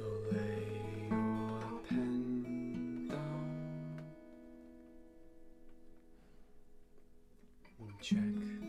So lay your pen down and check.